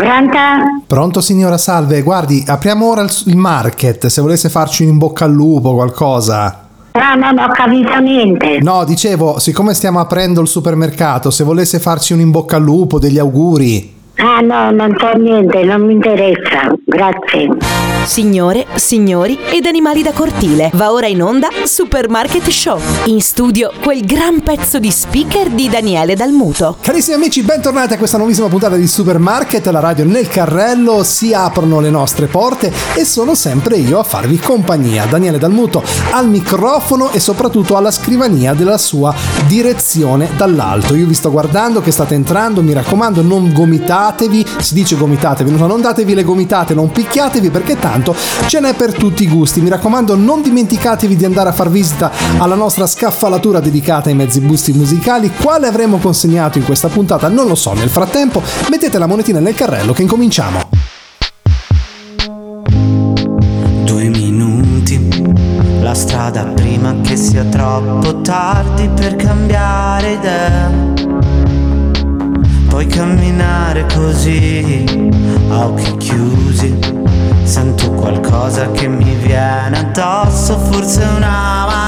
Pronta? Pronto signora Salve, guardi, apriamo ora il, market, se volesse farci un in bocca al lupo qualcosa. No, no, non ho capito niente. No, dicevo, siccome stiamo aprendo il supermercato, se volesse farci un in bocca al lupo, degli auguri. Ah no, non c'è niente, non mi interessa. Grazie. Signore, signori ed animali da cortile. Va ora in onda Supermarket Show. In studio quel gran pezzo di speaker di Daniele Dalmuto. Carissimi amici, bentornati a questa nuovissima puntata di Supermarket, la radio nel carrello, si aprono le nostre porte e sono sempre io a farvi compagnia. Daniele Dalmuto al microfono e soprattutto alla scrivania della sua direzione dall'alto. Io vi sto guardando che state entrando, mi raccomando non gomitatevi, si dice gomitatevi, no, non datevi le gomitate, non picchiatevi perché tanto ce n'è per tutti i gusti. Mi raccomando non dimenticatevi di andare a far visita alla nostra scaffalatura dedicata ai mezzi busti musicali. Quale avremo consegnato in questa puntata? Non lo so. Nel frattempo mettete la monetina nel carrello che incominciamo. Due minuti, la strada prima che sia troppo tardi per cambiare idea. Puoi camminare così, a occhi chiusi. Sento qualcosa che mi viene addosso, forse una marea.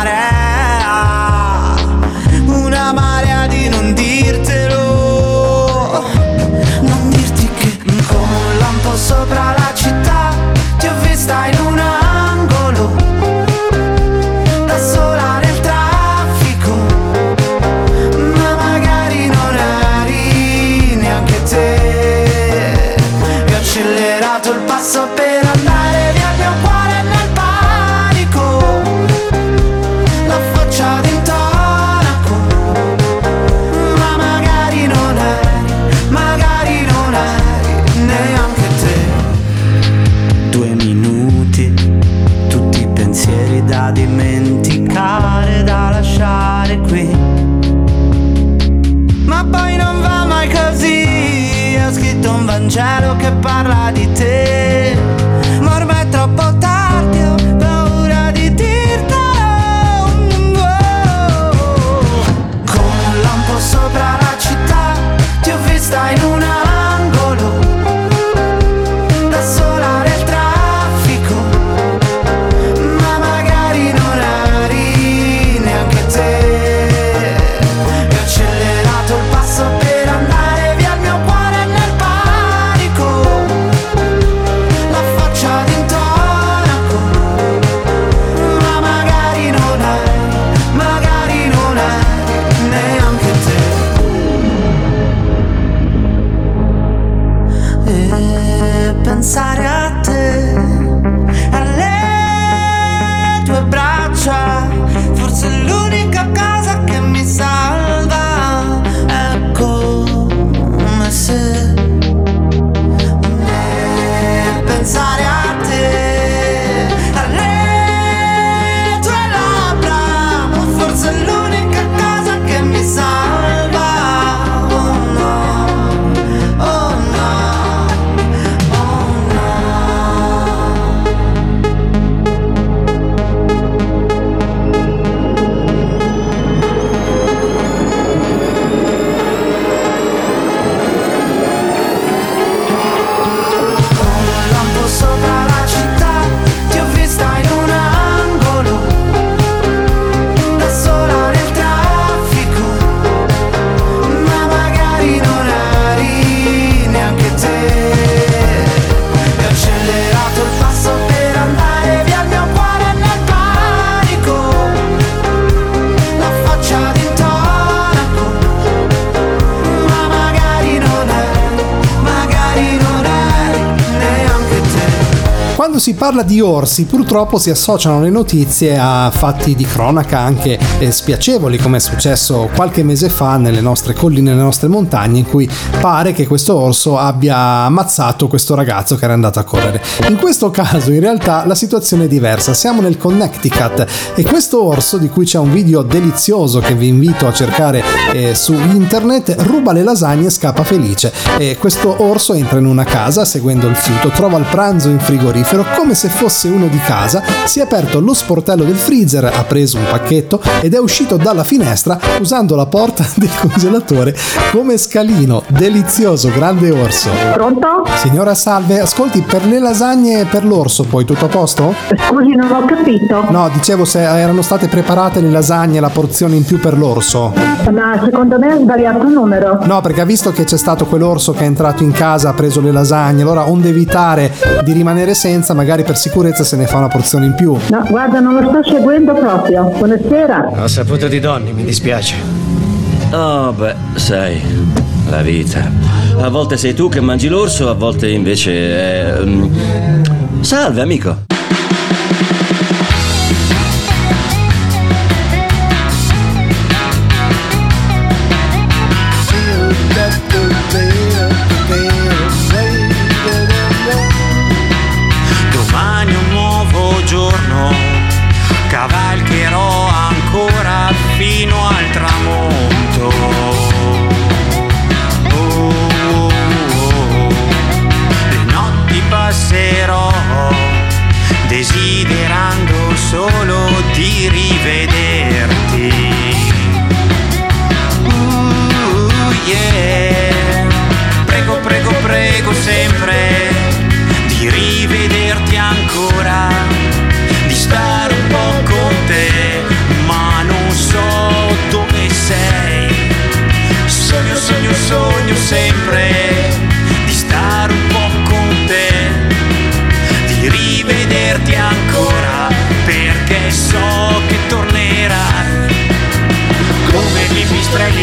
Si parla di orsi, purtroppo si associano le notizie a fatti di cronaca anche eh, spiacevoli, come è successo qualche mese fa nelle nostre colline, nelle nostre montagne, in cui pare che questo orso abbia ammazzato questo ragazzo che era andato a correre. In questo caso, in realtà, la situazione è diversa. Siamo nel Connecticut e questo orso, di cui c'è un video delizioso che vi invito a cercare eh, su internet, ruba le lasagne e scappa felice. E questo orso entra in una casa seguendo il fiuto, trova il pranzo in frigorifero come se fosse uno di casa, si è aperto lo sportello del freezer, ha preso un pacchetto ed è uscito dalla finestra usando la porta del congelatore come scalino. Delizioso, grande orso. Pronto? Signora Salve, ascolti, per le lasagne e per l'orso poi tutto a posto? Scusi, non ho capito. No, dicevo se erano state preparate le lasagne, la porzione in più per l'orso. Ma secondo me ha sbagliato il numero. No, perché ha visto che c'è stato quell'orso che è entrato in casa, ha preso le lasagne, allora onde evitare di rimanere senza, magari per sicurezza se ne fa una porzione in più. No, guarda, non lo sto seguendo proprio. Buonasera. Ho saputo di Donny, mi dispiace. Oh, beh, sai, la vita. A volte sei tu che mangi l'orso, a volte invece è... mm, Salve, amico.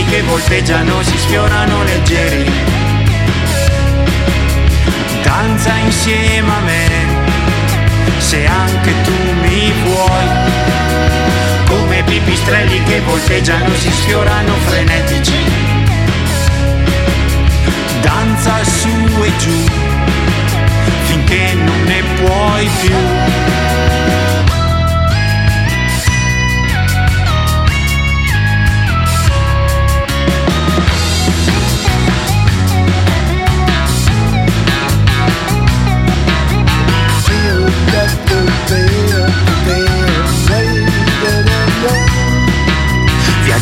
Che volteggiano, si sfiorano leggeri danza insieme a me, se anche tu mi vuoi. Come pipistrelli che volteggiano, si sfiorano frenetici. Danza su e giù, finché non ne puoi più.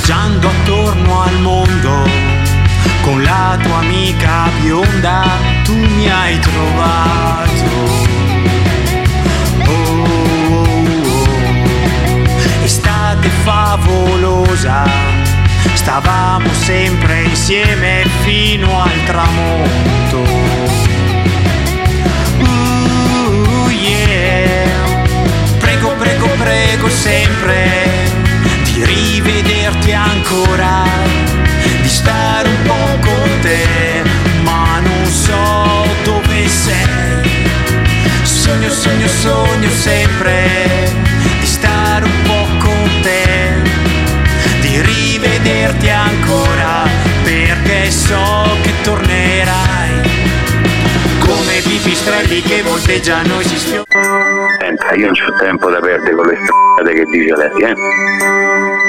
Viaggiando attorno al mondo con la tua amica bionda tu mi hai trovato. Oh, oh, oh. Estate favolosa, stavamo sempre insieme fino al tramonto. Prego, prego, prego sempre rivederti ancora, di stare un po' con te, ma non so dove sei. Sogno, sogno, sogno sempre di stare un po' con te, di rivederti ancora, perché so che pipistrelli che volteggiano si sfiorano. Senta, io non c'ho tempo da perdere con le strade che dice lei, eh?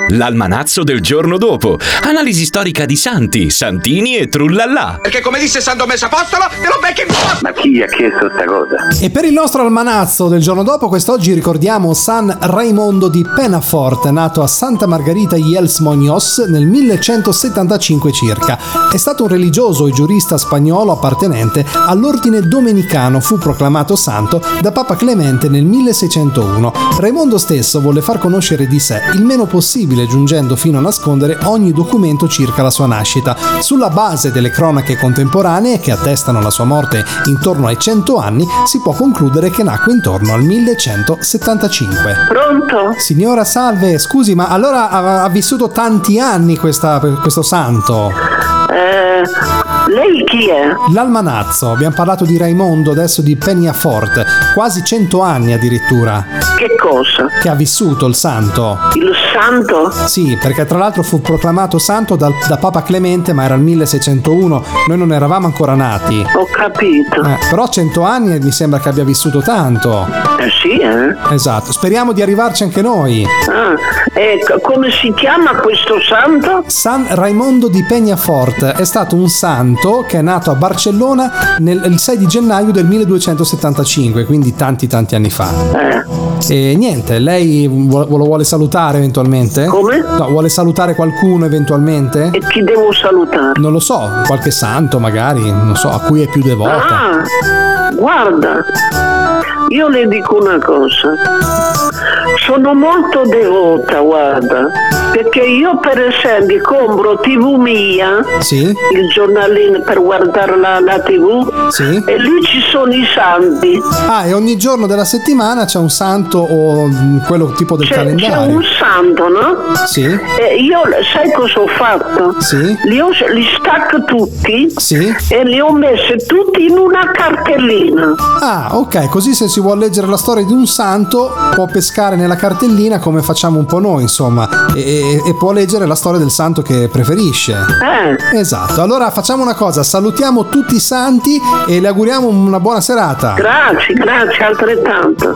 L'almanazzo del giorno dopo. Analisi storica di santi, santini e trullallà. Perché come disse San Domenico Apostolo, te lo becchi in fa- Ma chi gli ha chiesto sta cosa? E per il nostro almanazzo del giorno dopo, quest'oggi ricordiamo San Raimondo di Penafort, nato a Santa Margarita Yels Moños nel 1175 circa. È stato un religioso e giurista spagnolo appartenente all'ordine domenicano, fu proclamato santo da Papa Clemente nel 1601. Raimondo stesso volle far conoscere di sé il meno possibile, giungendo fino a nascondere ogni documento circa la sua nascita. Sulla base delle cronache contemporanee che attestano la sua morte intorno ai 100 anni, si può concludere che nacque intorno al 1175. Pronto? Signora Salve, scusi, ma allora ha, ha vissuto tanti anni questa- questo santo? Eh, lei chi è? L'almanazzo, abbiamo parlato di Raimondo, adesso di Peñafort, quasi 100 anni addirittura, Che cosa? che ha vissuto il santo. Il santo? Sì, perché tra l'altro fu proclamato santo dal- da Papa Clemente, ma era il 1601, noi non eravamo ancora nati. Ho capito. Eh, però 100 anni mi sembra che abbia vissuto tanto. Eh sì, eh? Esatto, speriamo di arrivarci anche noi. Ah, e co- come si chiama questo santo? San Raimondo di Peñafort è stato un santo che è nato a Barcellona nel, il 6 di gennaio del 1275, quindi tanti tanti anni fa. E niente, lei lo vuole salutare eventualmente? Come? No, vuole salutare qualcuno eventualmente? E chi devo salutare? Non lo so, qualche santo magari, non so, a cui è più devota. Ah, guarda, io le dico una cosa. Sono molto devota, guarda, perché io per esempio compro TV mia, Sì? il giornalino per guardare la, la TV, Sì? e lì ci sono i santi. Ah, e ogni giorno della settimana c'è un santo o mm, quello tipo del C'è, c'è calendario? un santo, no? Sì? E io, sai cosa ho fatto? Sì? Li, ho, li stacco tutti Sì? e li ho messi tutti in una cartellina. Ah, ok, così se si vuole leggere la storia di un santo può pescare nella cartellina come facciamo un po' noi, insomma, e, e- e può leggere la storia del santo che preferisce. Eh, Esatto, allora facciamo una cosa, salutiamo tutti i santi e le auguriamo una buona serata. grazie, grazie altrettanto.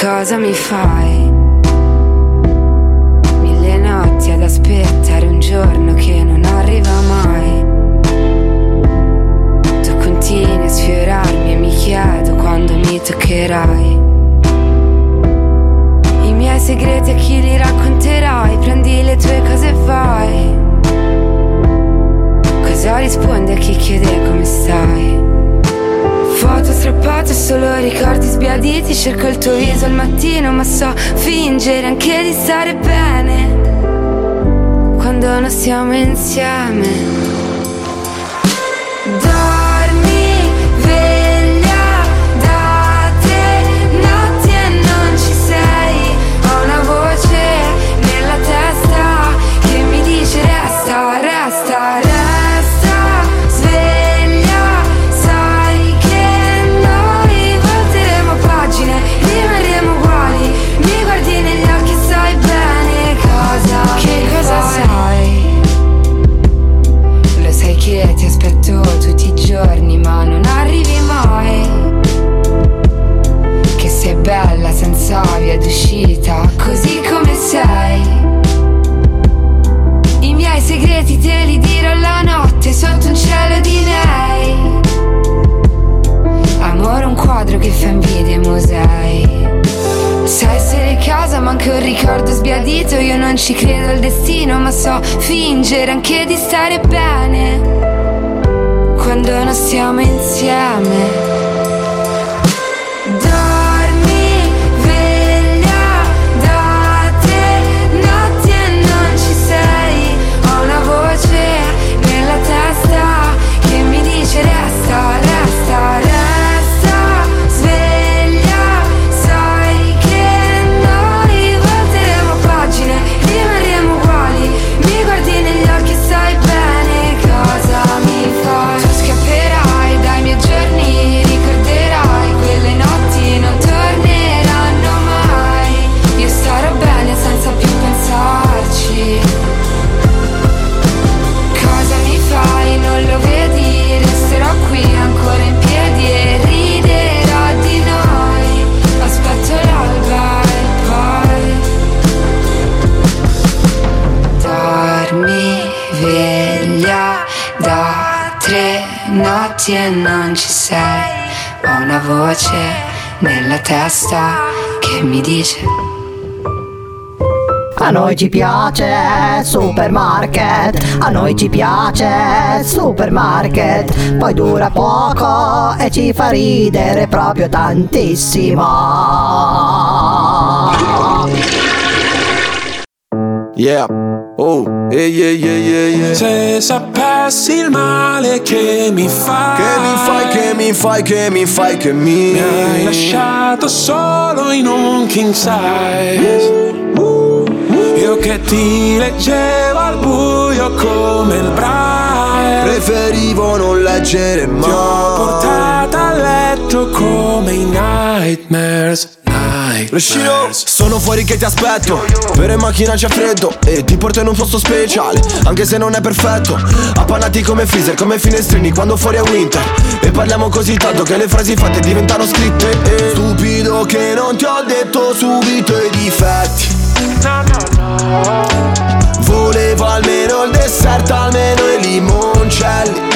Cosa mi fai? Toccherai. I miei segreti a chi li racconterai? Prendi le tue cose e vai. Cosa rispondi a chi chiede come stai? Foto strappate, solo ricordi sbiaditi Cerco il tuo viso al mattino ma so fingere anche di stare bene Quando non siamo insieme anche un ricordo sbiadito. Io non ci credo al destino ma so fingere anche di stare bene. Quando non stiamo insieme voce nella testa che mi dice A noi ci piace supermarket, a noi ci piace supermarket, poi dura poco e ci fa ridere proprio tantissimo. Yeah. Oh, yeah, yeah, yeah, yeah, yeah. Se sapessi il male che mi fai Che mi fai, che mi fai, che mi fai, che mi Mi hai lasciato solo in un king size. Io che ti leggevo al buio come il braille. Preferivo non leggere mai letto come i nightmares Rescino, Nightmares sono fuori che ti aspetto. Vero in macchina c'è freddo E ti porto in un posto speciale Anche se non è perfetto. Appannati come freezer, come finestrini Quando fuori è winter. E parliamo così tanto che le frasi fatte diventano scritte. E Stupido che non ti ho detto subito i difetti. No, no, no. Volevo almeno il dessert, almeno i limoncelli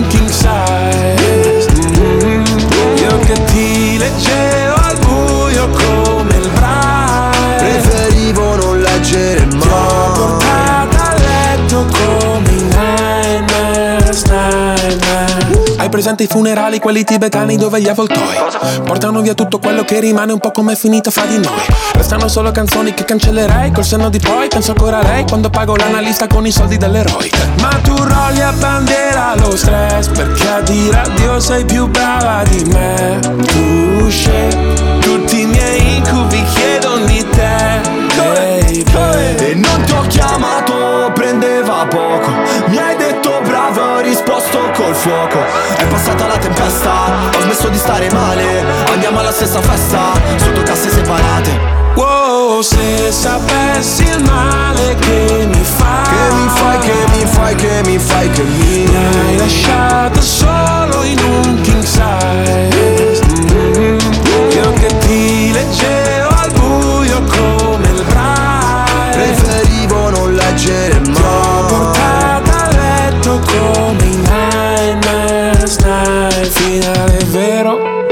i funerali, quelli tibetani dove gli avvoltoi Portano via tutto quello che rimane un po' come è finito fra di noi. Restano solo canzoni che cancellerei Col senno di poi penso ancora a lei Quando pago l'analista con i soldi dell'eroe. Ma tu rolli a bandiera lo stress Perché a dire addio sei più brava di me. Tu scegli tutti i miei incubi chiedono di te. E non ti ho chiamato, prendeva poco. Mi hai risposto col fuoco. È passata la tempesta, ho smesso di stare male. Andiamo alla stessa festa, sotto casse separate. Wow, se sapessi il male che mi fai Che mi fai, che mi fai, che mi fai, che mi Mi hai lasciato solo in un king size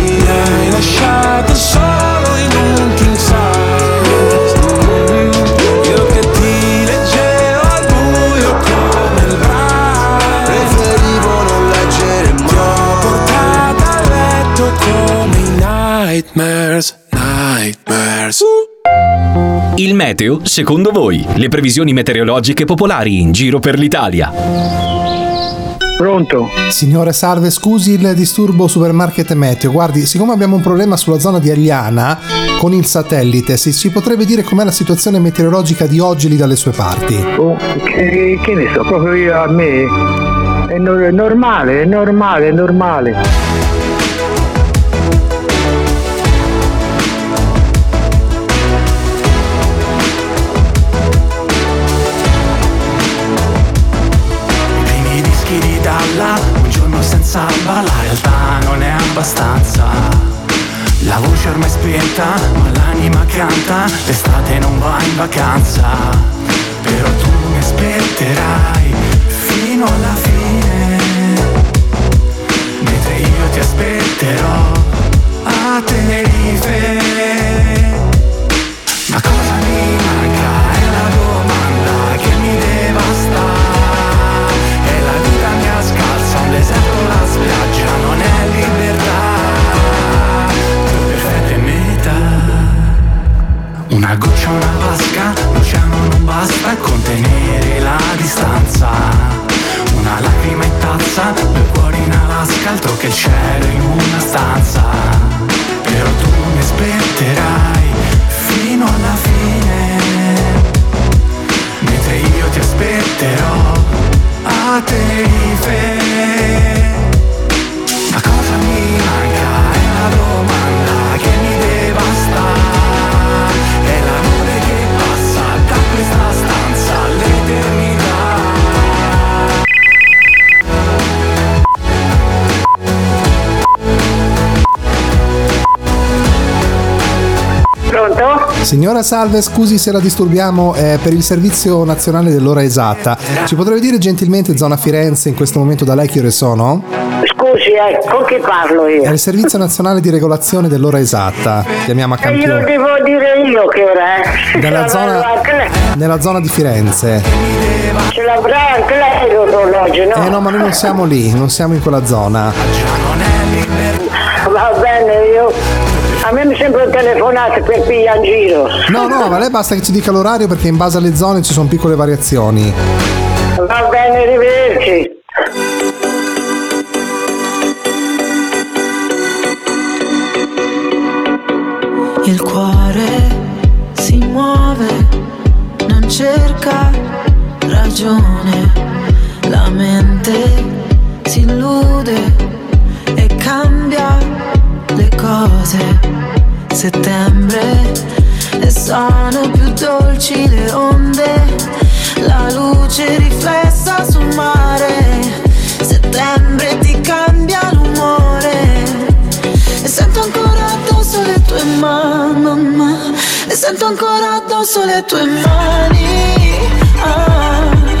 Mi hai lasciato solo in un king size Io che ti leggevo al buio come il braille Preferivo non leggere Ti ho mai a letto come i nightmares, nightmares Il meteo, secondo voi? Le previsioni meteorologiche popolari in giro per l'Italia. Pronto? Signore salve, scusi il disturbo supermarket meteo. Guardi, siccome abbiamo un problema sulla zona di Agliana con il satellite, se ci potrebbe dire com'è la situazione meteorologica di oggi lì dalle sue parti? Oh, che, che ne so, proprio io a me? È, no- è normale, è normale, è normale. Senza alba, la realtà non è abbastanza. La voce ormai spenta, ma l'anima canta, l'estate non va in vacanza. Però tu mi aspetterai fino alla fine, mentre io ti aspetterò a Tenerife. Ma cosa mi manca? Una goccia, una vasca, l'oceano non basta contenere la distanza. Una lacrima in tazza, due cuori in Alaska, altro che il cielo in una stanza. Però tu mi aspetterai fino alla fine. Mentre io ti aspetterò a Tenerife Ma cosa mi manca? È la domanda Signora salve, scusi se la disturbiamo, è per il servizio nazionale dell'ora esatta. Ci potrebbe dire gentilmente zona Firenze in questo momento da lei che ore sono? Scusi, eh, con chi parlo È io? il servizio nazionale di regolazione dell'ora esatta. Chiamiamo a campione. devo dire io che ora è. Dalla zona- Che- nella zona di Firenze. Ce l'avrà anche lei l'orologio, no? Eh no, ma noi non siamo lì, non siamo in quella zona. Va bene, io... A me mi sembrano telefonate per pigliare in giro. No, no, ma lei basta che ci dica l'orario perché in base alle zone ci sono piccole variazioni. Va bene, arrivederci. Il cuore si muove, non cerca ragione, la mente si illude e cambia le cose. Settembre e sono più dolci le onde, la luce riflessa sul mare. Settembre ti cambia l'umore e sento ancora addosso le tue mani E sento ancora addosso le tue mani ah.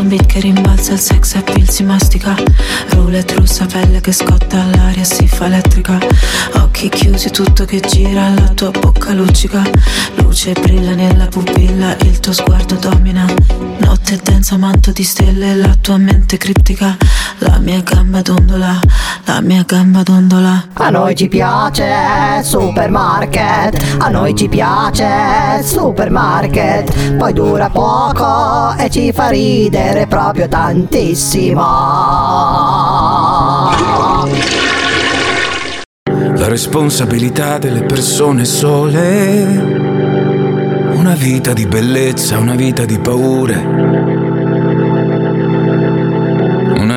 un beat che rimbalza il sex appeal si mastica. Roulette rossa pelle che scotta l'aria si fa elettrica. Occhi chiusi tutto che gira la tua bocca luccica. Luce brilla nella pupilla il tuo sguardo domina. Notte densa manto di stelle la tua mente criptica La mia gamba dondola, la mia gamba dondola A noi ci piace supermarket, a noi ci piace supermarket, poi dura poco e ci fa ridere proprio tantissimo. La responsabilità delle persone sole. Una vita di bellezza, una vita di paure.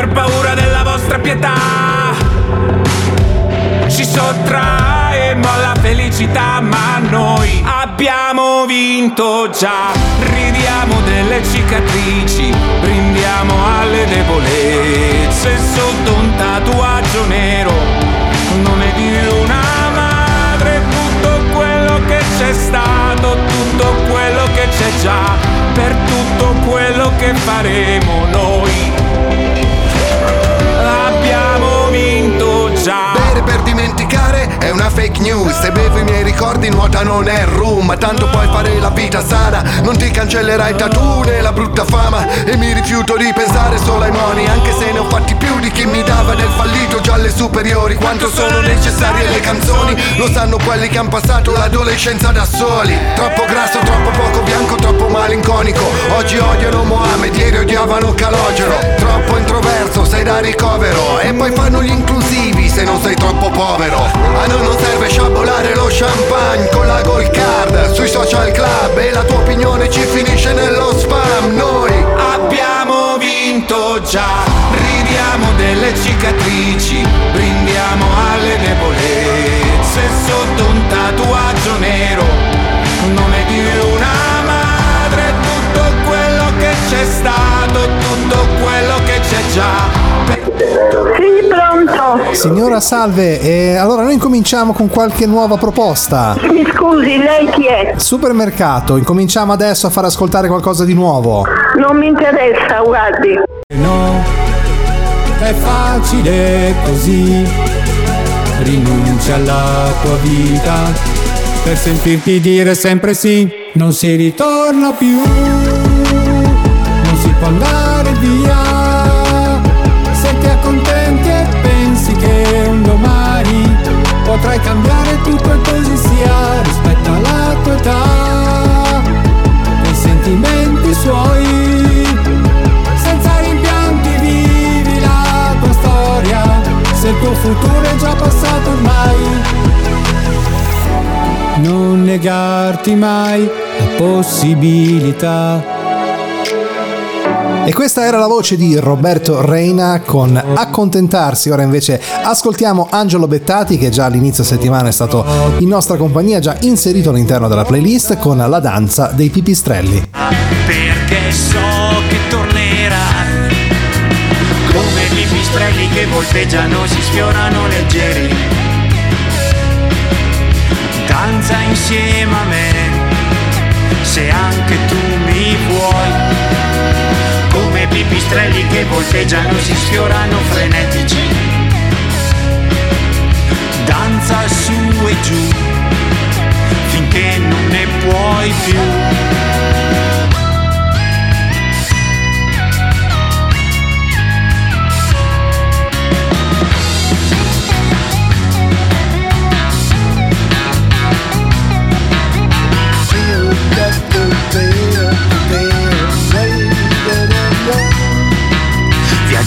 Per paura della vostra pietà ci sottraemo alla felicità, ma noi abbiamo vinto già. Ridiamo delle cicatrici, brindiamo alle debolezze sotto un tatuaggio nero. Non è di una madre tutto quello che c'è stato, tutto quello che c'è già, per tutto quello che faremo noi. Abbiamo vinto già. Bere per dimenticare è una fake news. Se bevo i miei ricordi nuota non è rum Ma tanto puoi fare la vita sana. Non ti cancellerai il tattoo né la brutta fama. E mi rifiuto di pensare solo ai moni. Anche se ne ho fatti più di chi mi dava del fallito già alle superiori. Quanto sono necessarie le canzoni? Lo sanno quelli che hanno passato l'adolescenza da soli. Troppo grasso, troppo poco bianco, troppo malinconico. Oggi odiano Mohamed, ieri odiavano Calogero. Troppo introverso, sei da ricovero. E poi fanno gli inclusivi se non sei troppo povero A noi non serve sciabolare lo champagne con la gold card Sui social club e la tua opinione ci finisce nello spam Noi Abbiamo vinto già, ridiamo delle cicatrici, brindiamo alle debolezze sotto un tatuaggio nero. Non è di una madre tutto quello che c'è stato, tutto quello che c'è già. Sì, pronto. Signora Salve, e allora noi incominciamo con qualche nuova proposta. Mi scusi, lei chi è? Supermercato, incominciamo adesso a far ascoltare qualcosa di nuovo. Non mi interessa, guardi. No, è facile così. Rinuncia alla tua vita per sentirti dire sempre sì. Non si ritorna più, non si può andare accontenti e pensi che un domani potrai cambiare tutto e così sia. Rispetta la tua età, i sentimenti suoi. Senza rimpianti vivi la tua storia Se il tuo futuro è già passato ormai Non negarti mai la possibilità E questa era la voce di Roberto Reina con Accontentarsi. Ora invece ascoltiamo Angelo Bettati che già all'inizio settimana è stato in nostra compagnia, già inserito all'interno della playlist con la danza dei pipistrelli. Perché so che tornerà Come pipistrelli che volteggiano si sfiorano leggeri Danza insieme a me Se anche tu mi vuoi pipistrelli che volteggiano si sfiorano frenetici. Danza su e giù Finché non ne puoi più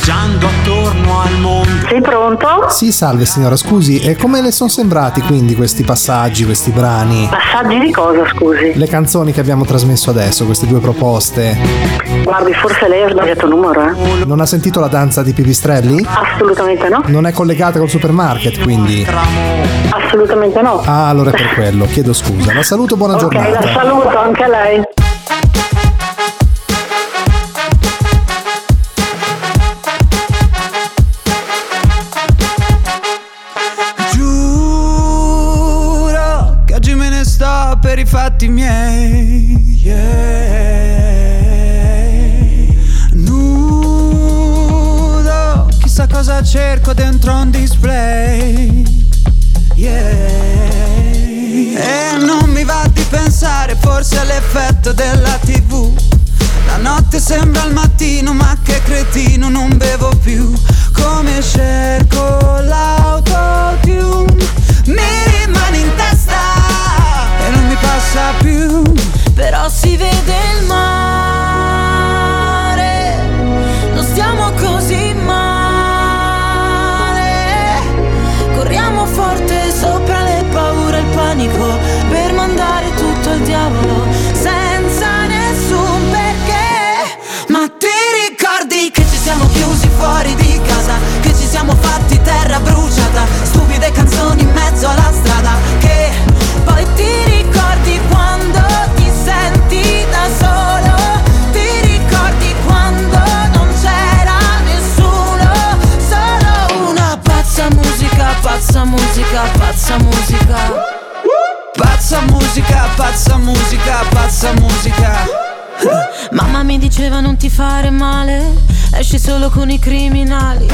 Viaggiando attorno al mondo Sei pronto? Sì, salve signora, scusi, e come le sono sembrati quindi questi passaggi, questi brani? Passaggi di cosa, scusi? Le canzoni che abbiamo trasmesso adesso, queste due proposte. Guardi, forse lei ha sbagliato numero, eh? Non ha sentito la danza di pipistrelli? Assolutamente no. Non è collegata col supermarket, quindi. Assolutamente no. Ah, allora è per quello, chiedo scusa. La saluto, buona ok, giornata. la saluto anche a lei. Fatti miei yeah. Nudo Chissà cosa cerco dentro un display yeah. E non mi va di pensare forse all'effetto della tv La notte sembra il mattino ma che cretino non bevo più Come cerco l'autotune passa più Però si vede il mare, non stiamo così male. Corriamo forte sopra le paure e il panico per mandare tutto al diavolo senza nessun perché. Ma ti ricordi che ci siamo chiusi fuori di casa Che ci siamo fatti terra bruciata diceva non ti fare male, esci solo con i criminali.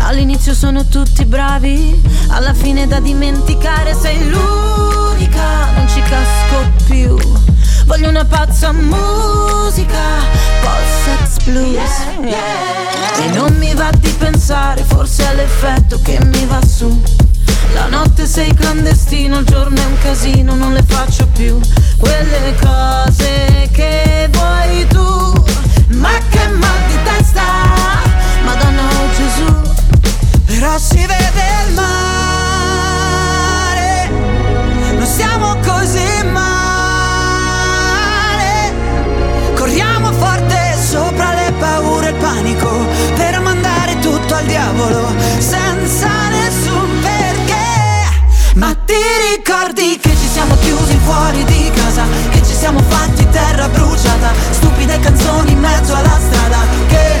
All'inizio sono tutti bravi, alla fine da dimenticare sei l'unica, non ci casco più. Voglio una pazza musica, post-sex blues. E non mi va di pensare, forse è l'effetto che mi va su. La notte sei clandestino, il giorno è un casino, non le faccio più quelle cose che vuoi tu. Ma che mal di testa, Madonna oh Gesù. Però si vede il mare. Non siamo così male. Corriamo forte sopra le paure e il panico Per mandare tutto al diavolo Senza nessun perché. Ma ti ricordi che ci siamo chiusi fuori di casa siamo fatti terra bruciata Stupide canzoni in mezzo alla strada Che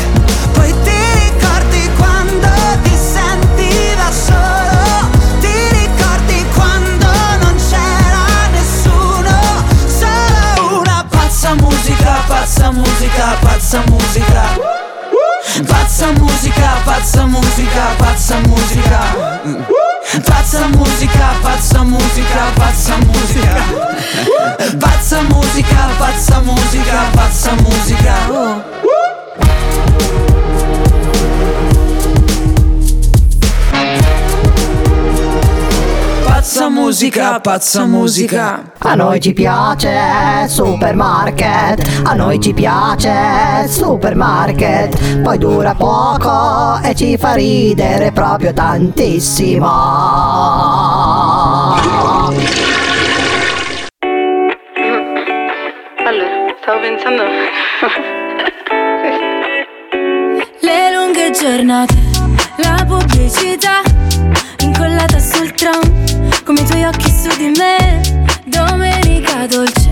poi ti ricordi quando ti senti da solo? Ti ricordi quando non c'era nessuno Solo una pazza musica, pazza musica, pazza musica. Pazza musica, pazza musica, pazza musica Pazza musica, pazza musica, pazza musica. Pazza musica, pazza musica, pazza musica Pazza musica, pazza musica A noi ci piace Supermarket, a noi ci piace Supermarket, poi dura poco e ci fa ridere proprio tantissimo. Allora, stavo pensando. Le lunghe giornate, la pubblicità incollata sul tram, come i tuoi occhi su di me. Domenica dolce,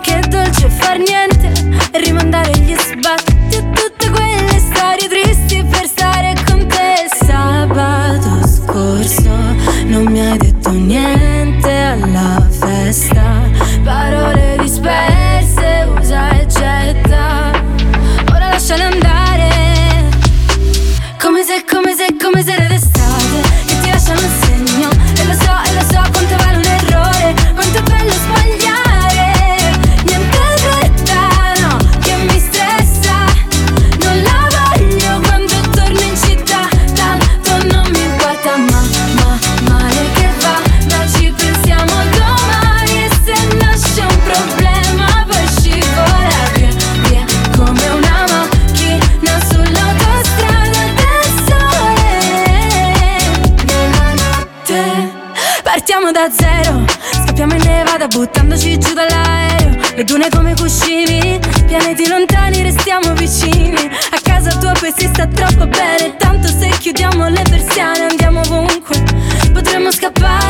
che dolce far niente rimandare gli sbatti a tutte quelle storie tristi per stare con te. Sabato scorso non mi hai detto niente alla festa, parole disperse, Le dune come cuscini Pianeti lontani restiamo vicini. A casa tua poi si sta troppo bene Tanto se chiudiamo le persiane andiamo ovunque. Potremmo scappare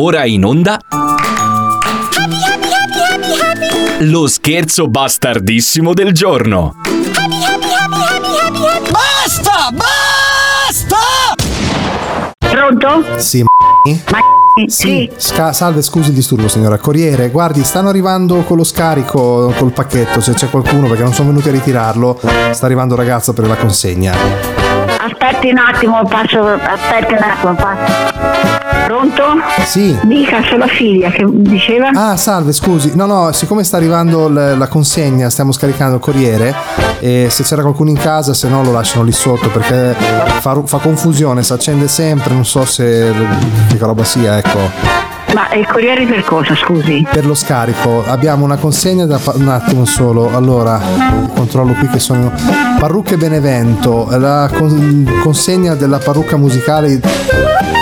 ora in onda. Lo scherzo bastardissimo del giorno. Basta! Basta! Pronto? Sì, Ma sì. Sca- salve, scusi il disturbo, signora Corriere. Guardi, stanno arrivando con lo scarico, col pacchetto. Se c'è qualcuno, perché non sono venuti a ritirarlo, sta arrivando un ragazzo per la consegna. Aspetti un attimo, passo. Aspetti un attimo, passo. Pronto? Sì. Dica, sono la figlia che diceva. Ah, salve, scusi. No, no, siccome sta arrivando l- la consegna, stiamo scaricando il corriere. E se c'era qualcuno in casa, se no lo lasciano lì sotto perché fa, fa confusione, si accende sempre. Non so se che roba sia, ecco. Ma il corriere per cosa, scusi? Per lo scarico abbiamo una consegna da fa- un attimo solo. Allora, controllo qui che sono Parrucche Benevento, la con- consegna della parrucca musicale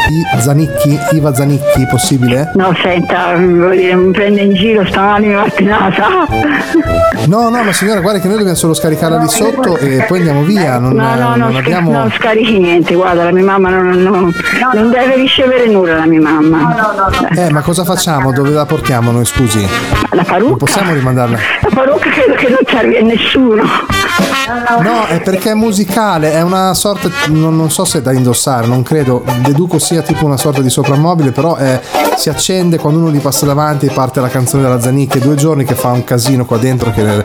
di Zanicchi, Iva Zanicchi, possibile? No, senta, dire, mi prende in giro stamani mattinata. No, no, ma signora, guarda che noi dobbiamo solo scaricarla lì sotto e poi andiamo via. Non, No, no, non non, abbiamo. non scarichi niente, guarda, la mia mamma non, non- non deve ricevere nulla, la mia mamma. Eh, ma cosa facciamo? Dove la portiamo noi, scusi? La parrucca? Non possiamo rimandarla. La parrucca credo che non serve a nessuno. No, è perché è musicale, è una sorta, non, non so se è da indossare, non credo, deduco sia tipo una sorta di soprammobile, però è- si accende quando uno gli passa davanti e parte la canzone della Zanicchi, è due giorni che fa un casino qua dentro che... eh,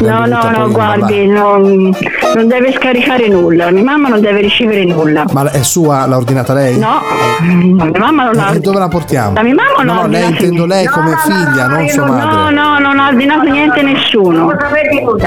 No, no, no, guardi, non, non deve scaricare nulla, la mia mamma non deve ricevere nulla. Ma è sua, l'ha ordinata lei? No, mia mamma non ha... E dove la portiamo? La mia mamma non No, ha no, lei intendo lei come figlia, non sua No, madre. no, non ha ordinato niente nessuno.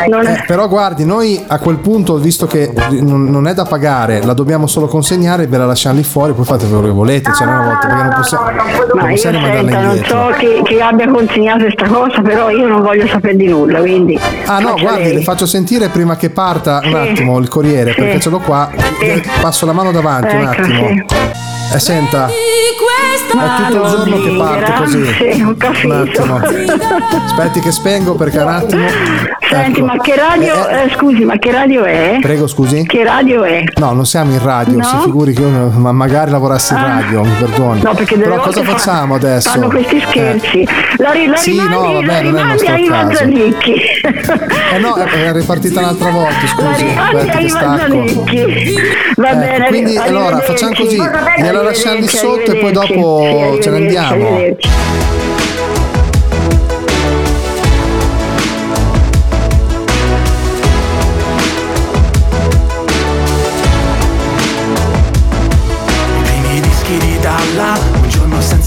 Non- Eh, però guardi, noi a quel punto, visto che non, non è da pagare, la dobbiamo solo consegnare, ve la lasciamo lì fuori, poi fate quello che volete, cioè una volta, perché non possiamo, non Ma io possiamo mandarla senta, non indietro. so chi, chi abbia consegnato questa cosa, però io non voglio sapere di nulla, quindi... Ah no, guardi, lei. le faccio sentire prima che parta un Sì. attimo il corriere, Sì. perché ce l'ho qua. Eh, Passo la mano davanti un Ecco, attimo. sì. Eh, senta, è tutto il Ma giorno che non parte così. sì, capito. Un attimo. Aspetti che spengo perché un attimo. Senti, Ecco. ma che radio... Eh, eh, scusi, ma che radio è? Prego, scusi. Che radio è? No, non siamo in radio, No? si figuri che io ma magari lavorassi in Ah. radio, mi perdoni. No, perché delle Però cosa facciamo adesso? Fanno questi Eh. scherzi. La, ri- la Sì, rimandi, no, vabbè, la non è il rimandi ai caso. Mazzanicchi. Eh no, è ripartita un'altra volta, scusi. Aspetta che stacco. Va bene, quindi allora facciamo così, gliela lasciamo lì sotto e poi dopo ce ne andiamo.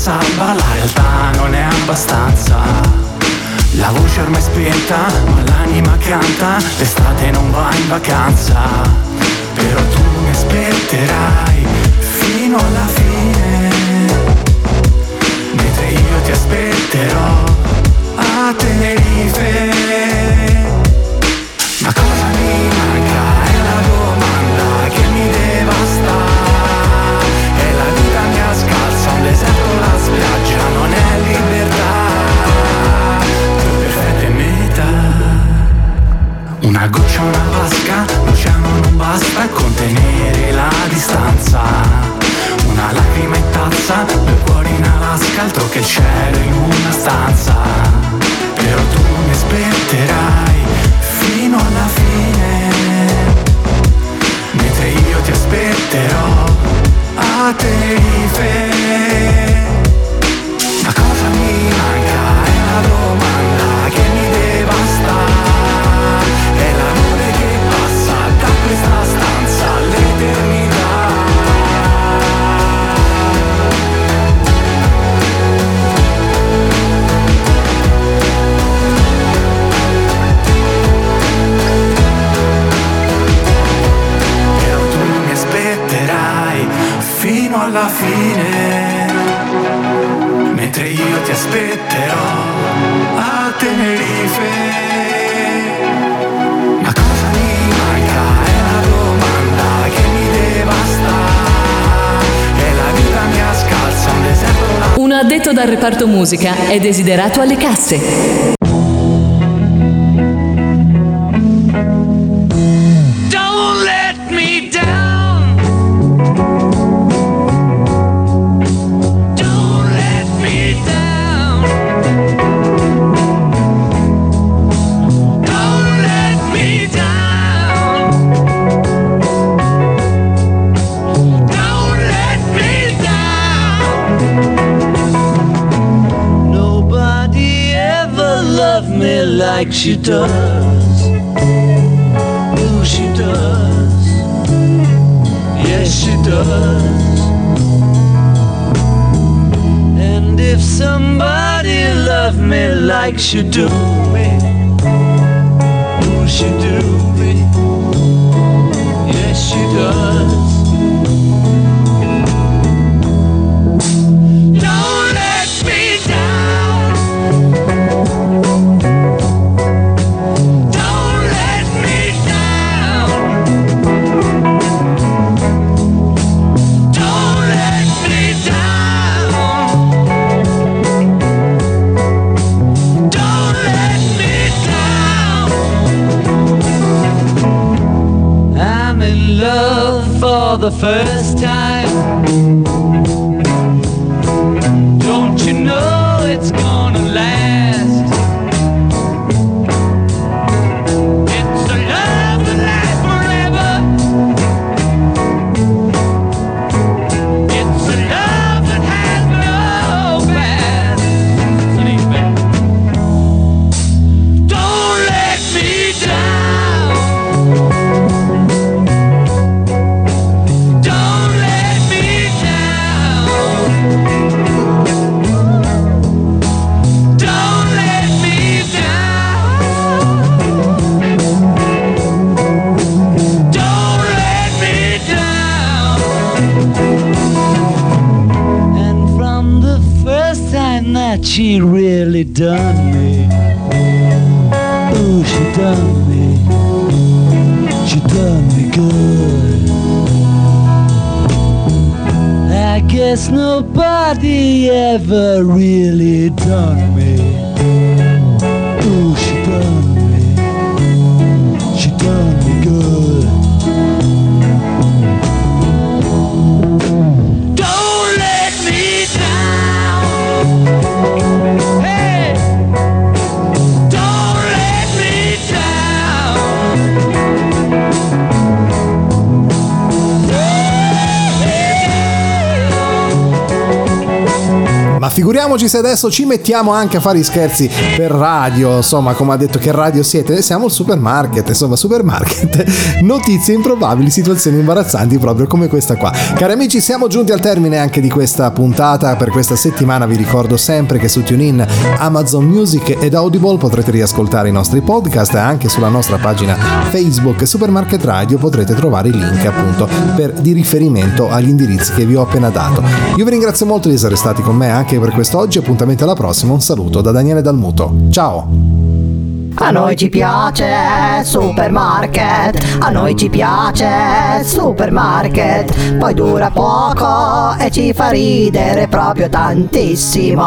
Alba, la realtà non è abbastanza. La voce ormai spenta, ma l'anima canta, l'estate non va in vacanza. Però tu mi aspetterai fino alla fine, mentre io ti aspetterò a Tenerife. Una goccia, una vasca, l'oceano non basta contenere la distanza. Una lacrima in tazza, due cuori in Alaska, altro che il cielo in una stanza. Però tu mi aspetterai fino alla fine, mentre io ti aspetterò a Tenerife. Ma cosa mi manca? È la domanda che mi devasta. Alla fine, mentre io ti aspetterò a Tenerife. Ma cosa mi manca? È la domanda che mi devasta. E la vita mi scalza un deserto. Un addetto dal reparto musica è desiderato alle casse. She does. Oh, she does. Yes, she does. And if somebody loved me like she do first nobody ever really done me. Figuriamoci se adesso ci mettiamo anche a fare i scherzi per radio, insomma, come ha detto che radio siete, siamo al supermarket, insomma, supermarket, notizie improbabili, situazioni imbarazzanti proprio come questa qua. Cari amici, siamo giunti al termine anche di questa puntata, per questa settimana vi ricordo sempre che su TuneIn, Amazon Music ed Audible potrete riascoltare i nostri podcast e anche sulla nostra pagina Facebook Supermarket Radio potrete trovare i link appunto per, di riferimento agli indirizzi che vi ho appena dato. Io vi ringrazio molto di essere stati con me anche per quest'oggi, appuntamento alla prossima, un saluto da Daniele Dalmuto. Ciao! A noi ci piace Supermarket, a noi ci piace Supermarket, poi dura poco e ci fa ridere proprio tantissimo.